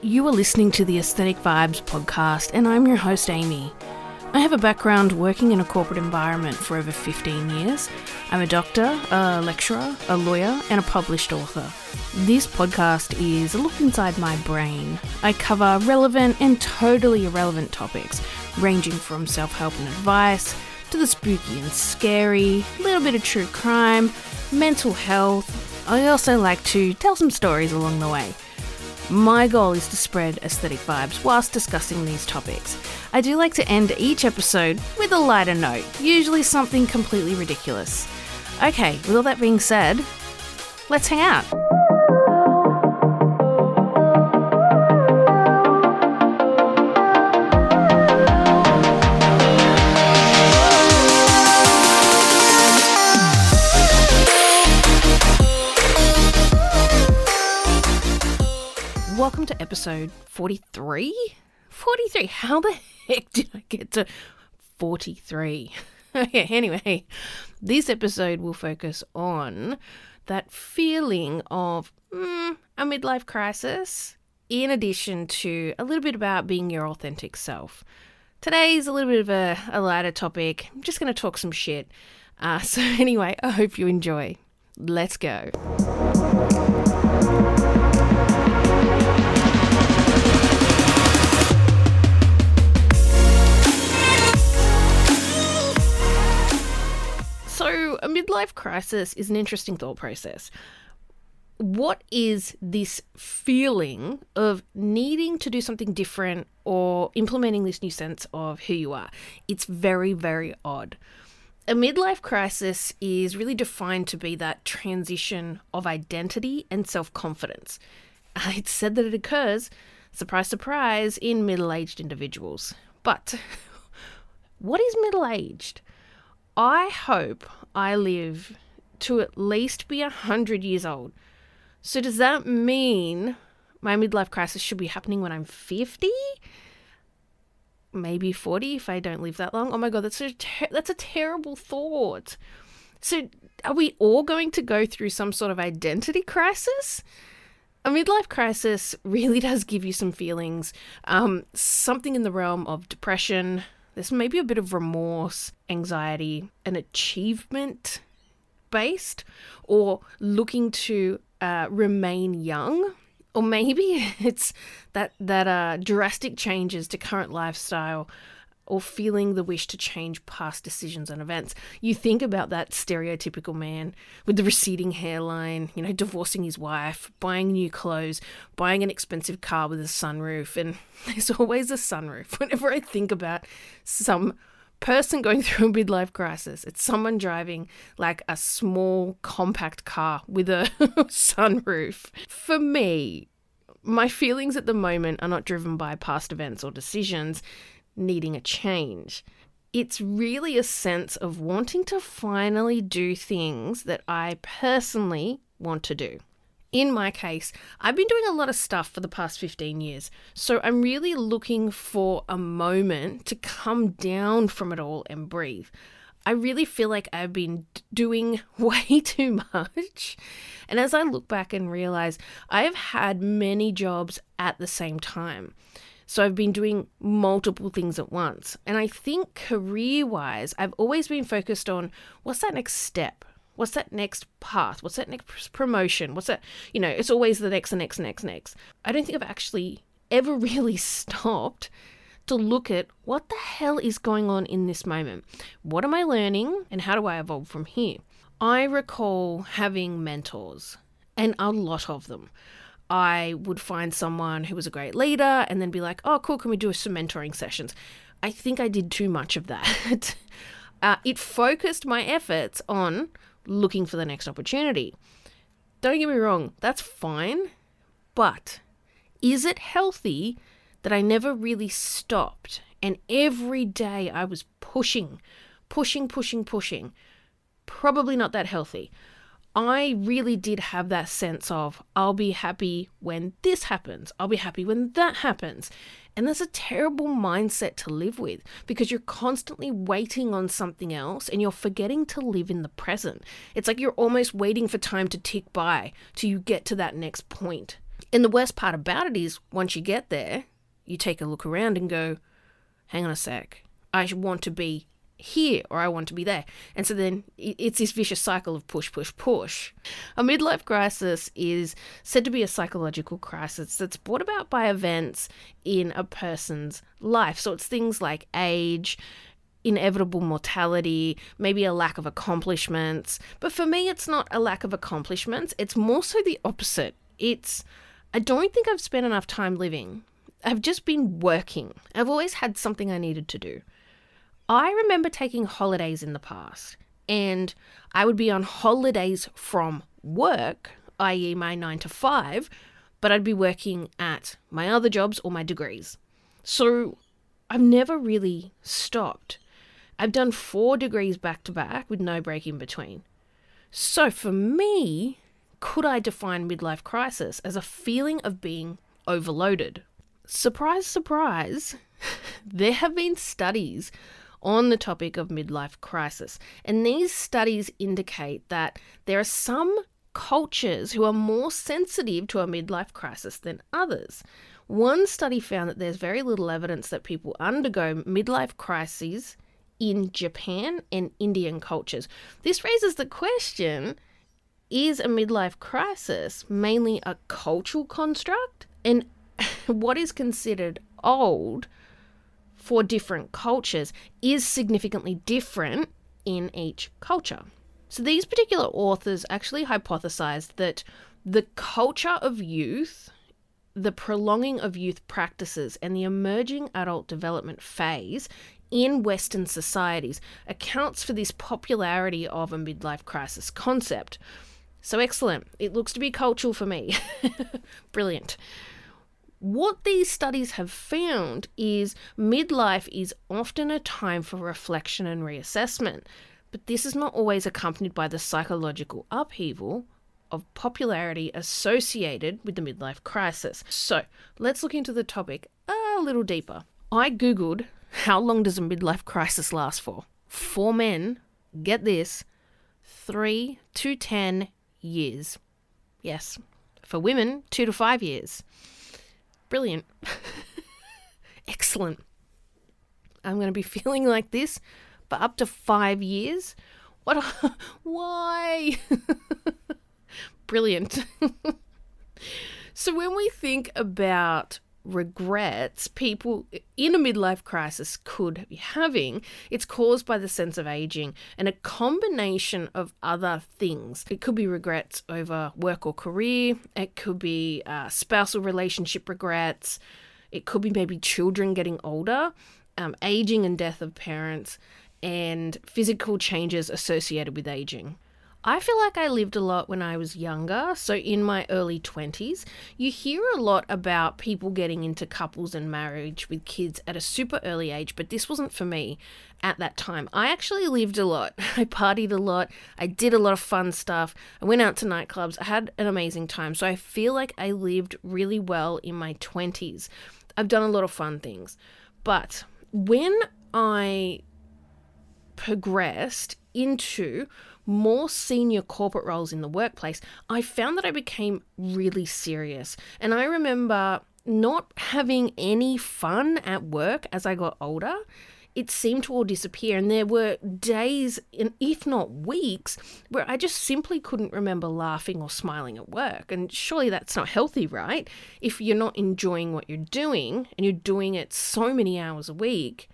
You are listening to the Aesthetic Vibes podcast, and I'm your host, Amy. I have a background working in a corporate environment for over 15 years. I'm a doctor, a lecturer, a lawyer, and a published author. This podcast is a look inside my brain. I cover relevant and totally irrelevant topics, ranging from self help and advice to the spooky and scary, a little bit of true crime, mental health. I also like to tell some stories along the way. My goal is to spread aesthetic vibes whilst discussing these topics. I do like to end each episode with a lighter note, usually something completely ridiculous. Okay, with all that being said, let's hang out. Episode 43. 43. How the heck did I get to 43? okay, anyway, this episode will focus on that feeling of mm, a midlife crisis, in addition to a little bit about being your authentic self. Today's a little bit of a, a lighter topic. I'm just going to talk some shit. Uh, so, anyway, I hope you enjoy. Let's go. A midlife crisis is an interesting thought process. What is this feeling of needing to do something different or implementing this new sense of who you are? It's very, very odd. A midlife crisis is really defined to be that transition of identity and self confidence. It's said that it occurs, surprise, surprise, in middle aged individuals. But what is middle aged? I hope I live to at least be 100 years old. So, does that mean my midlife crisis should be happening when I'm 50? Maybe 40 if I don't live that long. Oh my god, that's a ter- that's a terrible thought. So, are we all going to go through some sort of identity crisis? A midlife crisis really does give you some feelings, um, something in the realm of depression, there's maybe a bit of remorse, anxiety, and achievement based, or looking to uh, remain young. Or maybe it's that that uh, drastic changes to current lifestyle or feeling the wish to change past decisions and events. You think about that stereotypical man with the receding hairline, you know, divorcing his wife, buying new clothes, buying an expensive car with a sunroof, and there's always a sunroof. Whenever I think about some person going through a midlife crisis, it's someone driving like a small compact car with a sunroof. For me, my feelings at the moment are not driven by past events or decisions needing a change. It's really a sense of wanting to finally do things that I personally want to do. In my case, I've been doing a lot of stuff for the past 15 years, so I'm really looking for a moment to come down from it all and breathe. I really feel like I've been doing way too much. And as I look back and realize, I have had many jobs at the same time. So I've been doing multiple things at once. And I think career wise, I've always been focused on what's that next step? What's that next path? What's that next promotion? What's that? You know, it's always the next, the next, next, next. I don't think I've actually ever really stopped to look at what the hell is going on in this moment. What am I learning and how do I evolve from here? I recall having mentors and a lot of them. I would find someone who was a great leader and then be like, oh, cool, can we do some mentoring sessions? I think I did too much of that. uh, it focused my efforts on looking for the next opportunity. Don't get me wrong, that's fine, but is it healthy that I never really stopped and every day I was pushing, pushing, pushing, pushing? Probably not that healthy. I really did have that sense of I'll be happy when this happens, I'll be happy when that happens. And that's a terrible mindset to live with because you're constantly waiting on something else and you're forgetting to live in the present. It's like you're almost waiting for time to tick by till you get to that next point. And the worst part about it is once you get there, you take a look around and go, hang on a sec, I want to be here or I want to be there. And so then it's this vicious cycle of push, push, push. A midlife crisis is said to be a psychological crisis that's brought about by events in a person's life. So it's things like age, inevitable mortality, maybe a lack of accomplishments. But for me, it's not a lack of accomplishments, it's more so the opposite. It's, I don't think I've spent enough time living. I've just been working. I've always had something I needed to do. I remember taking holidays in the past, and I would be on holidays from work, i.e., my nine to five, but I'd be working at my other jobs or my degrees. So I've never really stopped. I've done four degrees back to back with no break in between. So for me, could I define midlife crisis as a feeling of being overloaded? Surprise, surprise, there have been studies on the topic of midlife crisis. And these studies indicate that there are some cultures who are more sensitive to a midlife crisis than others. One study found that there's very little evidence that people undergo midlife crises in Japan and Indian cultures. This raises the question is a midlife crisis mainly a cultural construct? And what is considered old for different cultures is significantly different in each culture. So these particular authors actually hypothesized that the culture of youth, the prolonging of youth practices, and the emerging adult development phase in Western societies accounts for this popularity of a midlife crisis concept. So excellent. It looks to be cultural for me. Brilliant. What these studies have found is midlife is often a time for reflection and reassessment, but this is not always accompanied by the psychological upheaval of popularity associated with the midlife crisis. So, let's look into the topic a little deeper. I googled how long does a midlife crisis last for? For men, get this, 3 to 10 years. Yes. For women, 2 to 5 years. Brilliant. Excellent. I'm going to be feeling like this for up to five years. What? Why? Brilliant. so, when we think about regrets people in a midlife crisis could be having, it's caused by the sense of aging and a combination of other things. It could be regrets over work or career, it could be uh, spousal relationship regrets, it could be maybe children getting older, um, aging and death of parents, and physical changes associated with aging. I feel like I lived a lot when I was younger, so in my early 20s. You hear a lot about people getting into couples and marriage with kids at a super early age, but this wasn't for me at that time. I actually lived a lot. I partied a lot. I did a lot of fun stuff. I went out to nightclubs. I had an amazing time. So I feel like I lived really well in my 20s. I've done a lot of fun things. But when I progressed into more senior corporate roles in the workplace, I found that I became really serious. And I remember not having any fun at work as I got older. It seemed to all disappear, and there were days, and if not weeks, where I just simply couldn't remember laughing or smiling at work. And surely that's not healthy, right? If you're not enjoying what you're doing and you're doing it so many hours a week,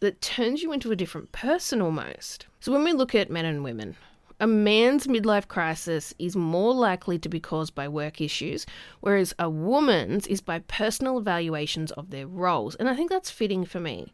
that turns you into a different person almost. So when we look at men and women, a man's midlife crisis is more likely to be caused by work issues, whereas a woman's is by personal evaluations of their roles. And I think that's fitting for me.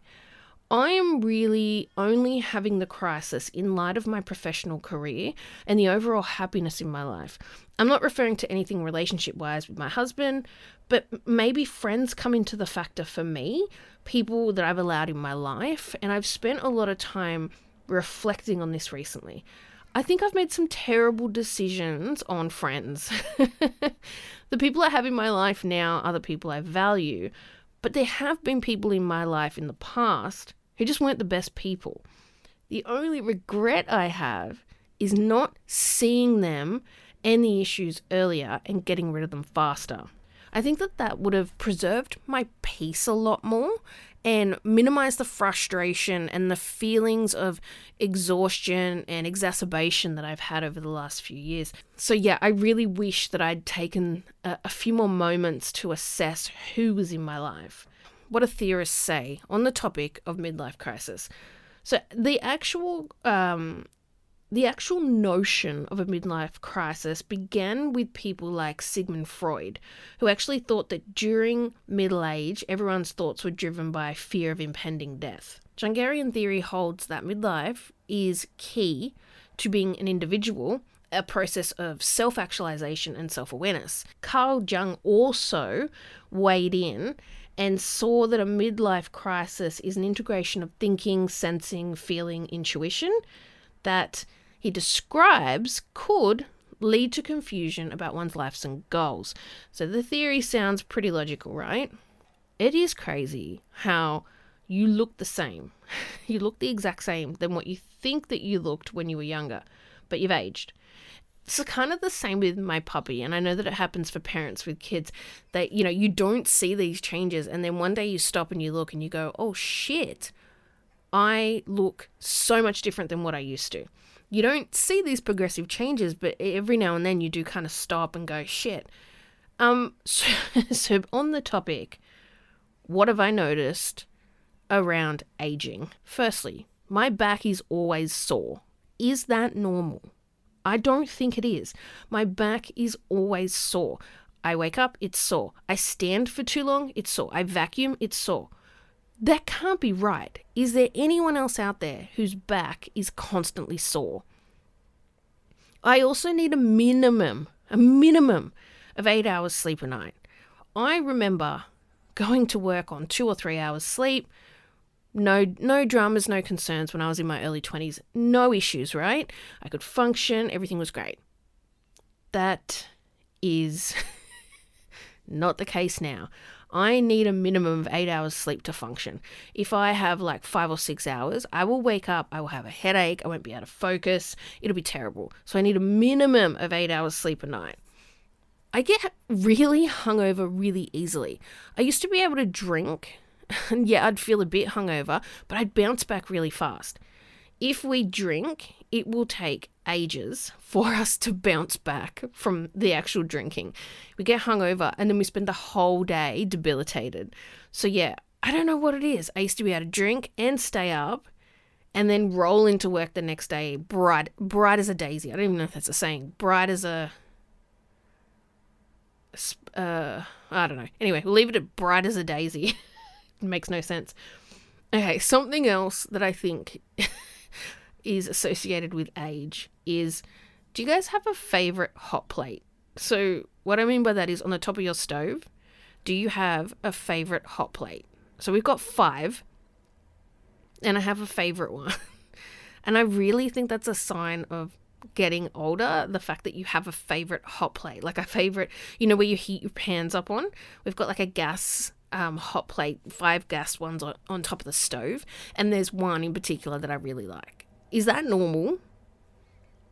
I am really only having the crisis in light of my professional career and the overall happiness in my life. I'm not referring to anything relationship wise with my husband, but maybe friends come into the factor for me, people that I've allowed in my life, and I've spent a lot of time reflecting on this recently. I think I've made some terrible decisions on friends. the people I have in my life now are the people I value, but there have been people in my life in the past who just weren't the best people. The only regret I have is not seeing them any issues earlier and getting rid of them faster. I think that that would have preserved my peace a lot more and minimize the frustration and the feelings of exhaustion and exacerbation that I've had over the last few years. So, yeah, I really wish that I'd taken a, a few more moments to assess who was in my life. What do theorists say on the topic of midlife crisis? So, the actual um, the actual notion of a midlife crisis began with people like Sigmund Freud, who actually thought that during middle age, everyone's thoughts were driven by fear of impending death. Jungian theory holds that midlife is key to being an individual, a process of self actualization and self awareness. Carl Jung also weighed in and saw that a midlife crisis is an integration of thinking, sensing, feeling, intuition that he describes could lead to confusion about one's lives and goals. So the theory sounds pretty logical, right? It is crazy how you look the same. you look the exact same than what you think that you looked when you were younger, but you've aged. It's kind of the same with my puppy, and I know that it happens for parents with kids. That you know you don't see these changes, and then one day you stop and you look and you go, "Oh shit, I look so much different than what I used to." You don't see these progressive changes, but every now and then you do kind of stop and go, shit. Um, so, so on the topic, what have I noticed around aging? Firstly, my back is always sore. Is that normal? I don't think it is. My back is always sore. I wake up, it's sore. I stand for too long, it's sore. I vacuum, it's sore. That can't be right. Is there anyone else out there whose back is constantly sore? I also need a minimum, a minimum of eight hours sleep a night. I remember going to work on two or three hours sleep. No, no dramas, no concerns when I was in my early 20s. No issues, right? I could function, everything was great. That is not the case now. I need a minimum of eight hours sleep to function. If I have like five or six hours, I will wake up, I will have a headache, I won't be able to focus, it'll be terrible. So I need a minimum of eight hours sleep a night. I get really hungover really easily. I used to be able to drink, and yeah, I'd feel a bit hungover, but I'd bounce back really fast. If we drink, it will take ages for us to bounce back from the actual drinking. We get hungover and then we spend the whole day debilitated. So, yeah, I don't know what it is. I used to be able to drink and stay up and then roll into work the next day bright bright as a daisy. I don't even know if that's a saying. Bright as a uh I don't know. Anyway, we'll leave it at bright as a daisy. it makes no sense. Okay, something else that I think is associated with age is do you guys have a favorite hot plate? So, what I mean by that is on the top of your stove, do you have a favorite hot plate? So, we've got five, and I have a favorite one. and I really think that's a sign of getting older the fact that you have a favorite hot plate like a favorite you know where you heat your pans up on we've got like a gas um, hot plate five gas ones on, on top of the stove and there's one in particular that i really like is that normal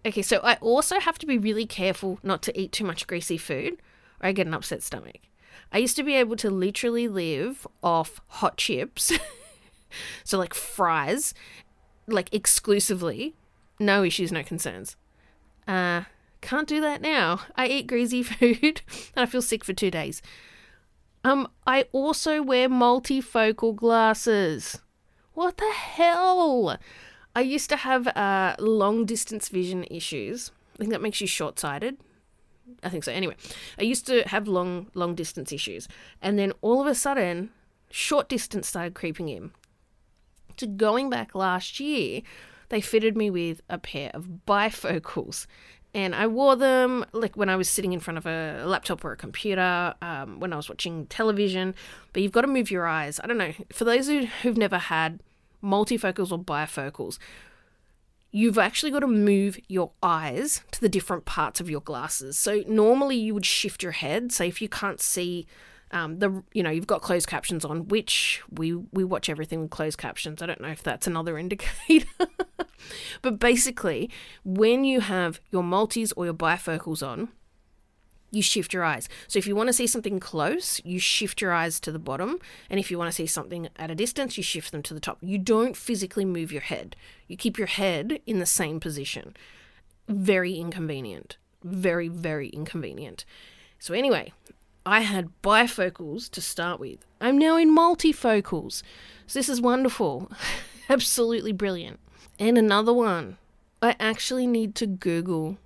Okay, so I also have to be really careful not to eat too much greasy food or I get an upset stomach. I used to be able to literally live off hot chips, so like fries, like exclusively, no issues, no concerns. Uh, can't do that now. I eat greasy food and I feel sick for two days. Um, I also wear multifocal glasses. What the hell? I used to have uh, long distance vision issues. I think that makes you short sighted. I think so. Anyway, I used to have long, long distance issues. And then all of a sudden, short distance started creeping in. So going back last year, they fitted me with a pair of bifocals. And I wore them like when I was sitting in front of a laptop or a computer, um, when I was watching television. But you've got to move your eyes. I don't know. For those who, who've never had multifocals or bifocals, you've actually got to move your eyes to the different parts of your glasses. So normally you would shift your head. So if you can't see um, the you know you've got closed captions on, which we we watch everything with closed captions. I don't know if that's another indicator, but basically, when you have your multis or your bifocals on, you shift your eyes. So if you want to see something close, you shift your eyes to the bottom, and if you want to see something at a distance, you shift them to the top. You don't physically move your head. You keep your head in the same position. Very inconvenient. Very very inconvenient. So anyway, I had bifocals to start with. I'm now in multifocals. So this is wonderful. Absolutely brilliant. And another one. I actually need to Google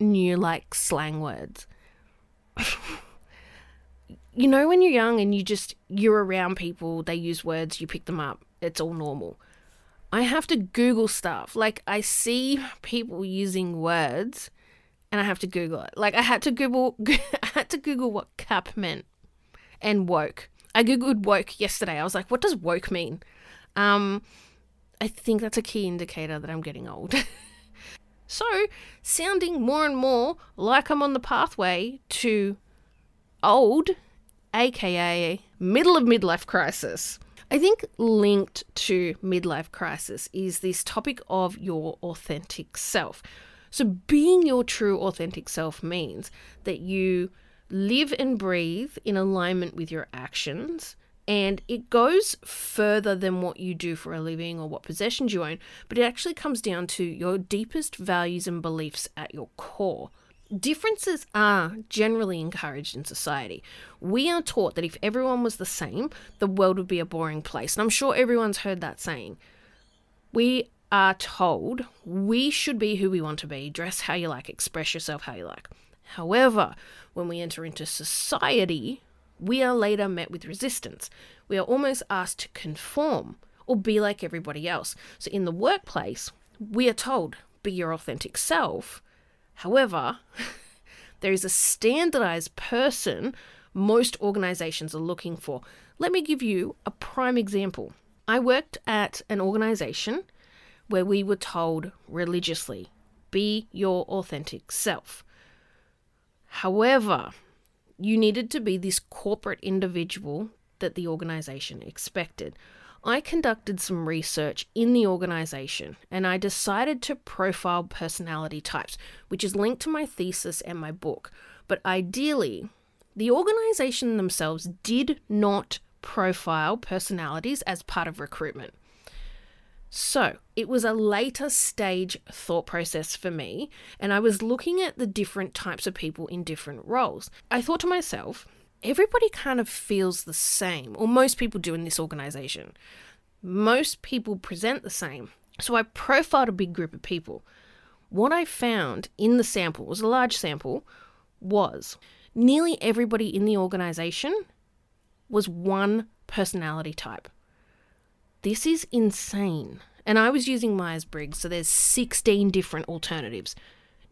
new like slang words. you know when you're young and you just you're around people, they use words, you pick them up. It's all normal. I have to Google stuff. Like I see people using words and I have to Google it. Like I had to Google I had to Google what cap meant and woke. I googled woke yesterday. I was like, what does woke mean? Um I think that's a key indicator that I'm getting old. so, sounding more and more like I'm on the pathway to old, aka middle of midlife crisis. I think linked to midlife crisis is this topic of your authentic self. So, being your true, authentic self means that you live and breathe in alignment with your actions. And it goes further than what you do for a living or what possessions you own, but it actually comes down to your deepest values and beliefs at your core. Differences are generally encouraged in society. We are taught that if everyone was the same, the world would be a boring place. And I'm sure everyone's heard that saying. We are told we should be who we want to be, dress how you like, express yourself how you like. However, when we enter into society, we are later met with resistance. We are almost asked to conform or be like everybody else. So in the workplace, we are told, be your authentic self. However, there is a standardized person most organizations are looking for. Let me give you a prime example. I worked at an organization where we were told religiously be your authentic self. However, you needed to be this corporate individual that the organization expected. I conducted some research in the organization and I decided to profile personality types, which is linked to my thesis and my book. But ideally, the organization themselves did not profile personalities as part of recruitment. So it was a later stage thought process for me, and I was looking at the different types of people in different roles. I thought to myself, everybody kind of feels the same, or most people do in this organization. Most people present the same. So I profiled a big group of people. What I found in the sample, was a large sample, was nearly everybody in the organization was one personality type. This is insane. And I was using Myers Briggs, so there's 16 different alternatives.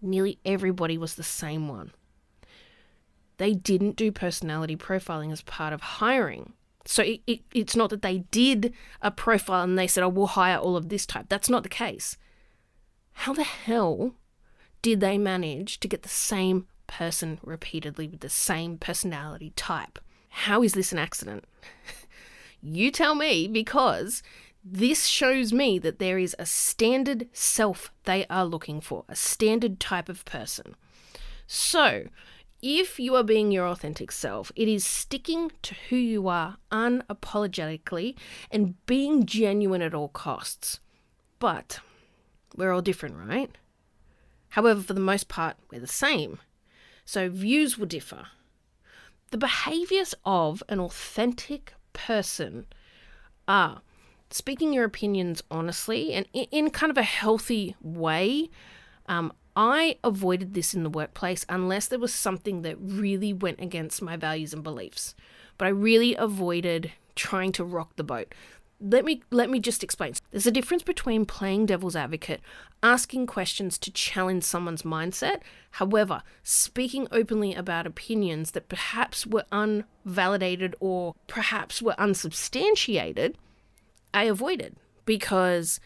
Nearly everybody was the same one. They didn't do personality profiling as part of hiring. So it, it, it's not that they did a profile and they said, oh, we'll hire all of this type. That's not the case. How the hell did they manage to get the same person repeatedly with the same personality type? How is this an accident? You tell me because this shows me that there is a standard self they are looking for, a standard type of person. So, if you are being your authentic self, it is sticking to who you are unapologetically and being genuine at all costs. But we're all different, right? However, for the most part, we're the same. So views will differ. The behaviors of an authentic person are speaking your opinions honestly and in kind of a healthy way. Um, I avoided this in the workplace unless there was something that really went against my values and beliefs. But I really avoided trying to rock the boat let me let me just explain. There's a difference between playing devil's advocate, asking questions to challenge someone's mindset, however, speaking openly about opinions that perhaps were unvalidated or perhaps were unsubstantiated, I avoided because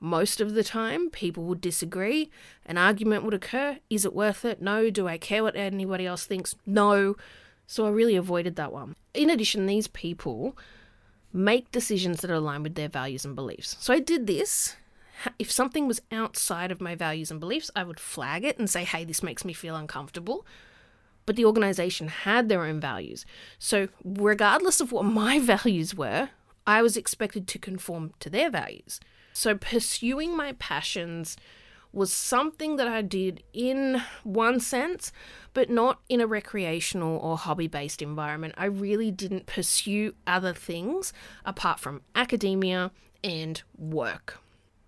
most of the time people would disagree, an argument would occur, is it worth it? No, do I care what anybody else thinks? No. So I really avoided that one. In addition, these people make decisions that align with their values and beliefs. So I did this. If something was outside of my values and beliefs, I would flag it and say, hey, this makes me feel uncomfortable. But the organization had their own values. So, regardless of what my values were, I was expected to conform to their values. So, pursuing my passions was something that I did in one sense, but not in a recreational or hobby based environment. I really didn't pursue other things apart from academia and work.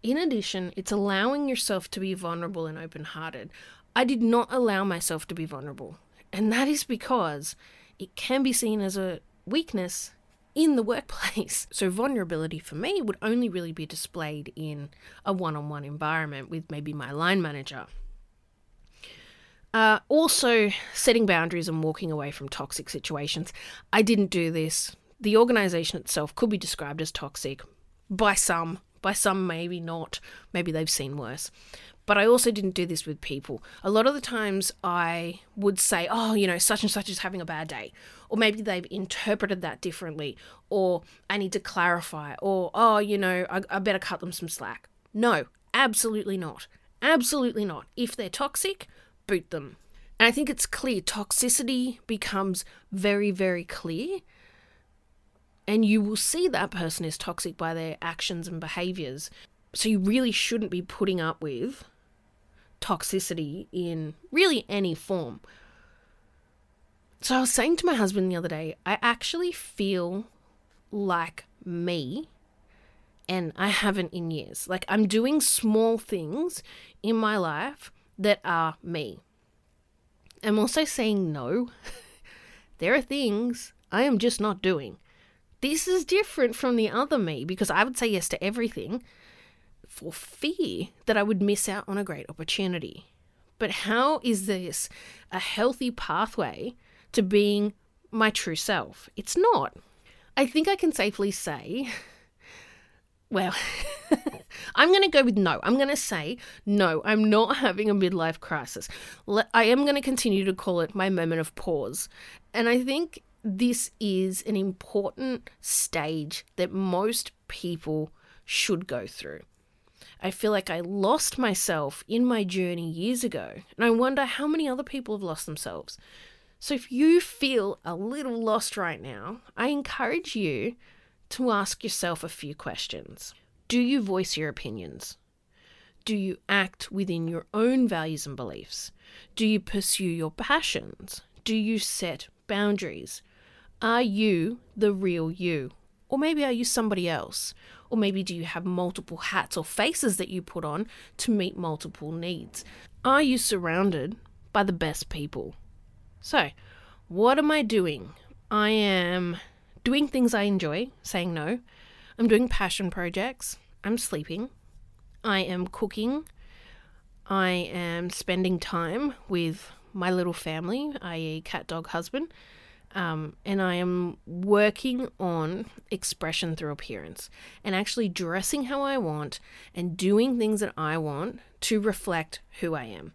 In addition, it's allowing yourself to be vulnerable and open hearted. I did not allow myself to be vulnerable, and that is because it can be seen as a weakness in the workplace. So, vulnerability for me would only really be displayed in a one on one environment with maybe my line manager. Uh, also, setting boundaries and walking away from toxic situations. I didn't do this. The organization itself could be described as toxic by some, by some, maybe not. Maybe they've seen worse. But I also didn't do this with people. A lot of the times I would say, oh, you know, such and such is having a bad day. Or maybe they've interpreted that differently. Or I need to clarify. Or, oh, you know, I, I better cut them some slack. No, absolutely not. Absolutely not. If they're toxic, boot them. And I think it's clear toxicity becomes very, very clear. And you will see that person is toxic by their actions and behaviors. So you really shouldn't be putting up with toxicity in really any form. So I was saying to my husband the other day, I actually feel like me and I haven't in years. Like I'm doing small things in my life that are me. I'm also saying no. there are things I am just not doing. This is different from the other me because I would say yes to everything for fear that I would miss out on a great opportunity. But how is this a healthy pathway to being my true self? It's not. I think I can safely say, well, I'm going to go with no. I'm going to say, no, I'm not having a midlife crisis. I am going to continue to call it my moment of pause. And I think this is an important stage that most people should go through. I feel like I lost myself in my journey years ago, and I wonder how many other people have lost themselves. So if you feel a little lost right now, I encourage you to ask yourself a few questions. Do you voice your opinions? Do you act within your own values and beliefs? Do you pursue your passions? Do you set boundaries? Are you the real you? Or maybe are you somebody else? Or maybe do you have multiple hats or faces that you put on to meet multiple needs? Are you surrounded by the best people? So, what am I doing? I am doing things I enjoy, saying no. I'm doing passion projects. I'm sleeping. I am cooking. I am spending time with my little family, i.e., cat, dog, husband. Um, and I am working on expression through appearance and actually dressing how I want and doing things that I want to reflect who I am.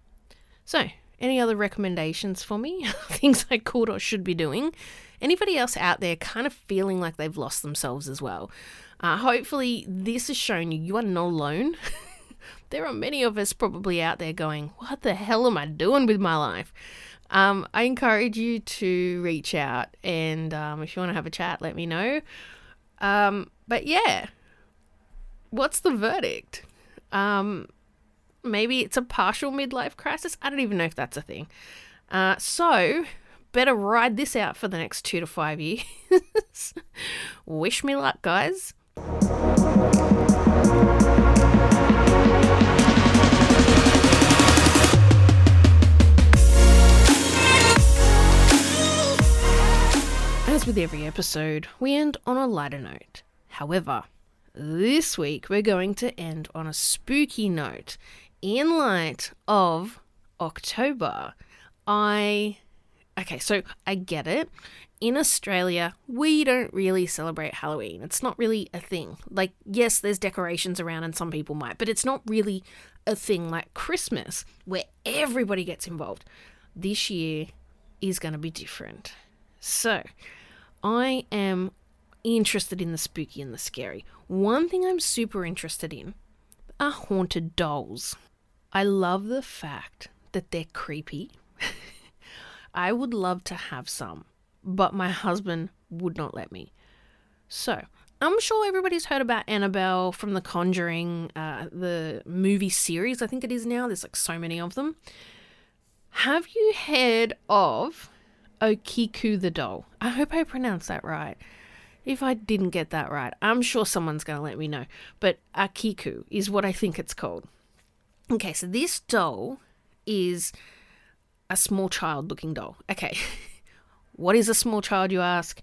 So, any other recommendations for me? things I could or should be doing? Anybody else out there kind of feeling like they've lost themselves as well? Uh, hopefully, this has shown you you are not alone. there are many of us probably out there going, What the hell am I doing with my life? Um, I encourage you to reach out and um, if you want to have a chat, let me know. Um, but yeah, what's the verdict? Um, maybe it's a partial midlife crisis. I don't even know if that's a thing. Uh, so, better ride this out for the next two to five years. Wish me luck, guys. With every episode, we end on a lighter note. However, this week we're going to end on a spooky note in light of October. I. Okay, so I get it. In Australia, we don't really celebrate Halloween. It's not really a thing. Like, yes, there's decorations around and some people might, but it's not really a thing like Christmas where everybody gets involved. This year is going to be different So, I am interested in the spooky and the scary. One thing I'm super interested in are haunted dolls. I love the fact that they're creepy. I would love to have some, but my husband would not let me. So, I'm sure everybody's heard about Annabelle from The Conjuring, uh, the movie series, I think it is now. There's like so many of them. Have you heard of Okiku the doll? I hope I pronounced that right. If I didn't get that right, I'm sure someone's going to let me know. But Akiku is what I think it's called. Okay, so this doll is a small child looking doll. Okay, what is a small child, you ask?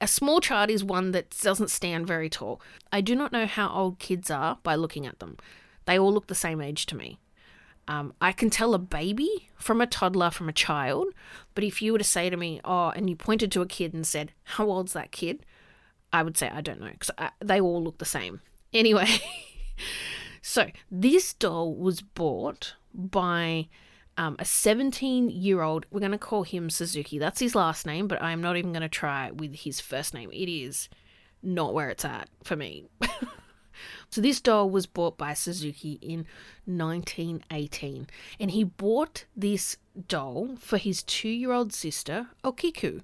A small child is one that doesn't stand very tall. I do not know how old kids are by looking at them. They all look the same age to me. Um, I can tell a baby from a toddler from a child, but if you were to say to me, oh, and you pointed to a kid and said, how old's that kid? I would say, I don't know, because they all look the same. Anyway, so this doll was bought by um, a 17 year old. We're going to call him Suzuki. That's his last name, but I'm not even going to try with his first name. It is not where it's at for me. So this doll was bought by Suzuki in 1918, and he bought this doll for his two-year-old sister Okiku.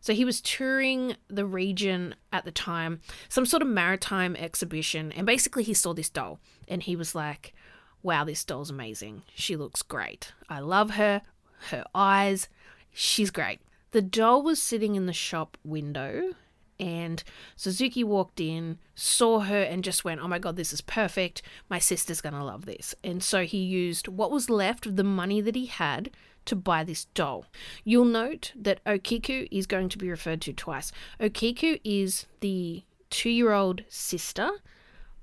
So he was touring the region at the time, some sort of maritime exhibition, and basically he saw this doll and he was like, "Wow, this doll's amazing. She looks great. I love her. Her eyes, she's great." The doll was sitting in the shop window and Suzuki walked in, saw her, and just went, Oh my god, this is perfect. My sister's gonna love this. And so he used what was left of the money that he had to buy this doll. You'll note that Okiku is going to be referred to twice. Okiku is the two year old sister,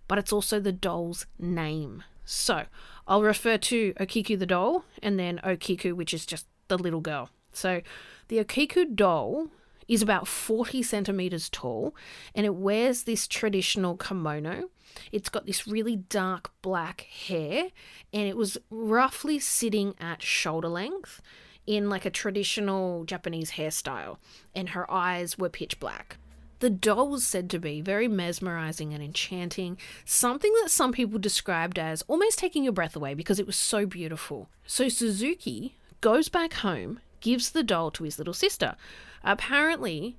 but it's also the doll's name. So I'll refer to Okiku the doll and then Okiku, which is just the little girl. So the Okiku doll is about 40 centimeters tall and it wears this traditional kimono. It's got this really dark black hair and it was roughly sitting at shoulder length in like a traditional Japanese hairstyle, and her eyes were pitch black. The doll was said to be very mesmerizing and enchanting, something that some people described as almost taking your breath away because it was so beautiful. So Suzuki goes back home, gives the doll to his little sister, Apparently,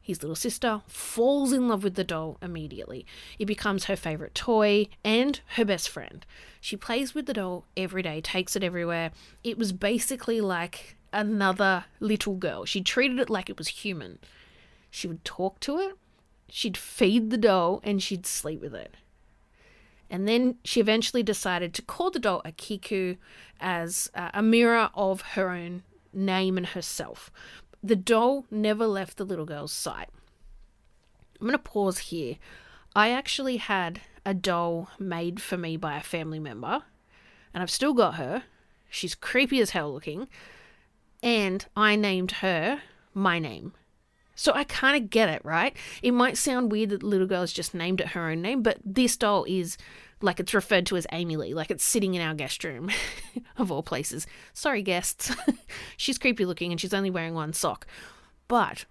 his little sister falls in love with the doll immediately. It becomes her favorite toy and her best friend. She plays with the doll every day, takes it everywhere. It was basically like another little girl. She treated it like it was human. She would talk to it, she'd feed the doll, and she'd sleep with it. And then she eventually decided to call the doll Akiku as uh, a mirror of her own name and herself. The doll never left the little girl's sight. I'm going to pause here. I actually had a doll made for me by a family member, and I've still got her. She's creepy as hell looking, and I named her my name. So I kind of get it, right? It might sound weird that the little girl is just named it her own name, but this doll is like it's referred to as Amy Lee, like it's sitting in our guest room, of all places. Sorry, guests. she's creepy looking and she's only wearing one sock. But,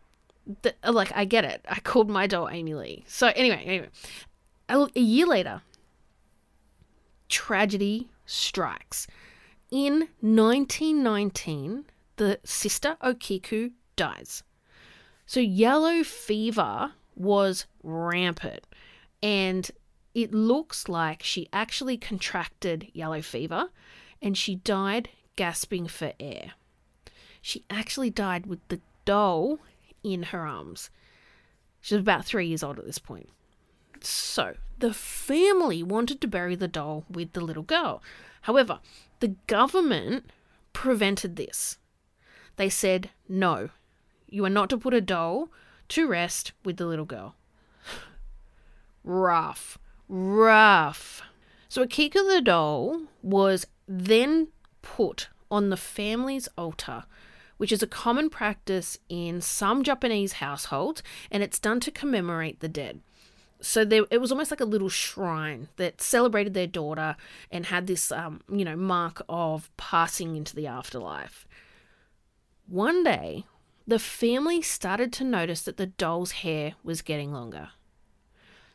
the, like, I get it. I called my doll Amy Lee. So, anyway, anyway. A, a year later, tragedy strikes. In 1919, the sister Okiku dies. So, yellow fever was rampant. And it looks like she actually contracted yellow fever and she died gasping for air. She actually died with the doll in her arms. She was about three years old at this point. So, the family wanted to bury the doll with the little girl. However, the government prevented this. They said, no, you are not to put a doll to rest with the little girl. Rough rough. So Akiko the doll was then put on the family's altar, which is a common practice in some Japanese households, and it's done to commemorate the dead. So there, it was almost like a little shrine that celebrated their daughter and had this, um, you know, mark of passing into the afterlife. One day, the family started to notice that the doll's hair was getting longer.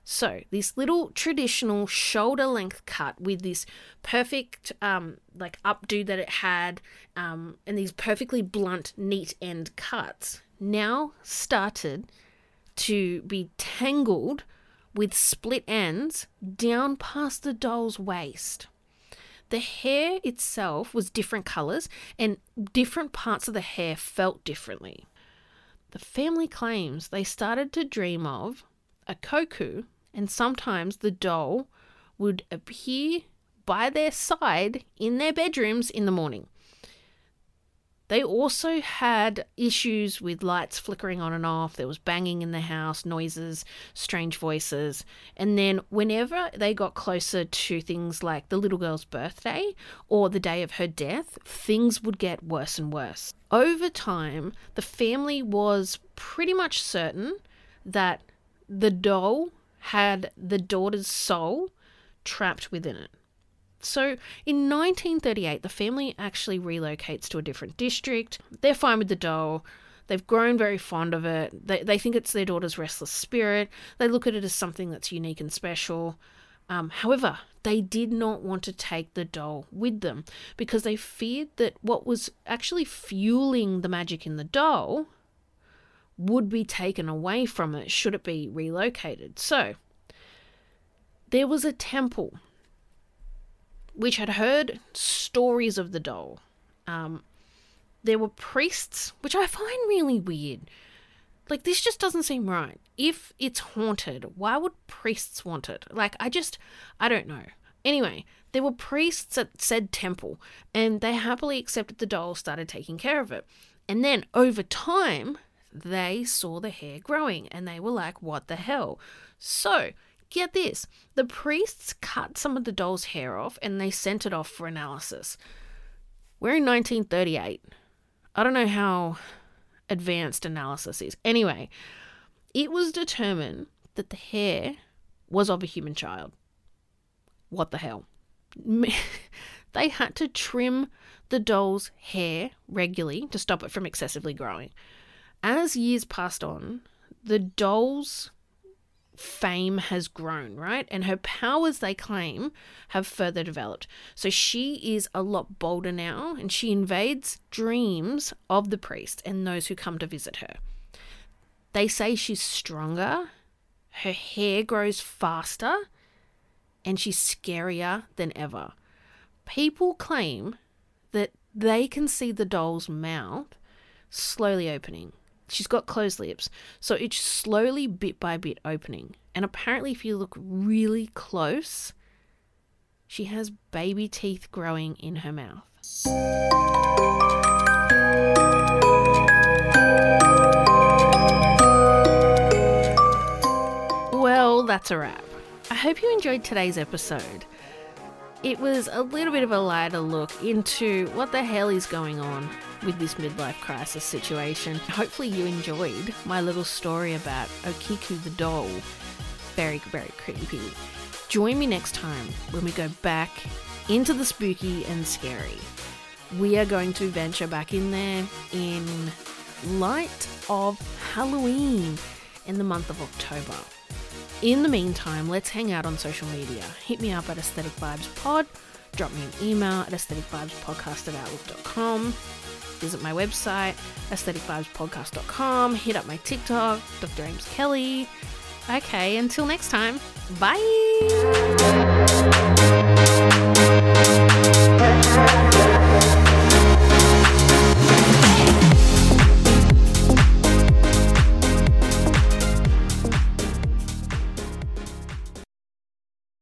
So, this little traditional shoulder length cut with this perfect, um, like updo that it had, um, and these perfectly blunt, neat end cuts now started to be tangled with split ends down past the doll's waist. The hair itself was different colours, and different parts of the hair felt differently. The family claims they started to dream of Okiku, and sometimes the doll would appear by their side in their bedrooms in the morning. They also had issues with lights flickering on and off. There was banging in the house, noises, strange voices. And then, whenever they got closer to things like the little girl's birthday or the day of her death, things would get worse and worse. Over time, the family was pretty much certain that the doll had the daughter's soul trapped within it. So in 1938, the family actually relocates to a different district. They're fine with the doll. They've grown very fond of it. They, they think it's their daughter's restless spirit. They look at it as something that's unique and special. Um, however, they did not want to take the doll with them because they feared that what was actually fueling the magic in the doll would be taken away from it should it be relocated. So, there was a temple which had heard stories of the doll. Um, there were priests, which I find really weird. Like, this just doesn't seem right. If it's haunted, why would priests want it? Like, I just, I don't know. Anyway, there were priests at said temple, and they happily accepted the doll, started taking care of it. And then over time, they saw the hair growing and they were like, what the hell? So Get this the priests cut some of the doll's hair off and they sent it off for analysis. We're in 1938. I don't know how advanced analysis is. Anyway, it was determined that the hair was of a human child. What the hell? they had to trim the doll's hair regularly to stop it from excessively growing. As years passed on, the doll's fame has grown, right? And her powers, they claim, have further developed. So she is a lot bolder now and she invades dreams of the priest and those who come to visit her. They say she's stronger, her hair grows faster, and she's scarier than ever. People claim that they can see the doll's mouth slowly opening She's got closed lips, so it's slowly, bit by bit, opening. And apparently, if you look really close, she has baby teeth growing in her mouth. Well, that's a wrap. I hope you enjoyed today's episode. It was a little bit of a lighter look into what the hell is going on with this midlife crisis situation. Hopefully, you enjoyed my little story about Okiku the doll. Very, very creepy. Join me next time when we go back into the spooky and scary. We are going to venture back in there in light of Halloween in the month of October. In the meantime, let's hang out on social media. Hit me up at Aesthetic Vibes Pod. Drop me an email at aestheticvibespodcast at outlook.com visit my website, aestheticvibespodcast.com, hit up my TikTok, Dr. Ames Kelly. Okay, until next time, bye!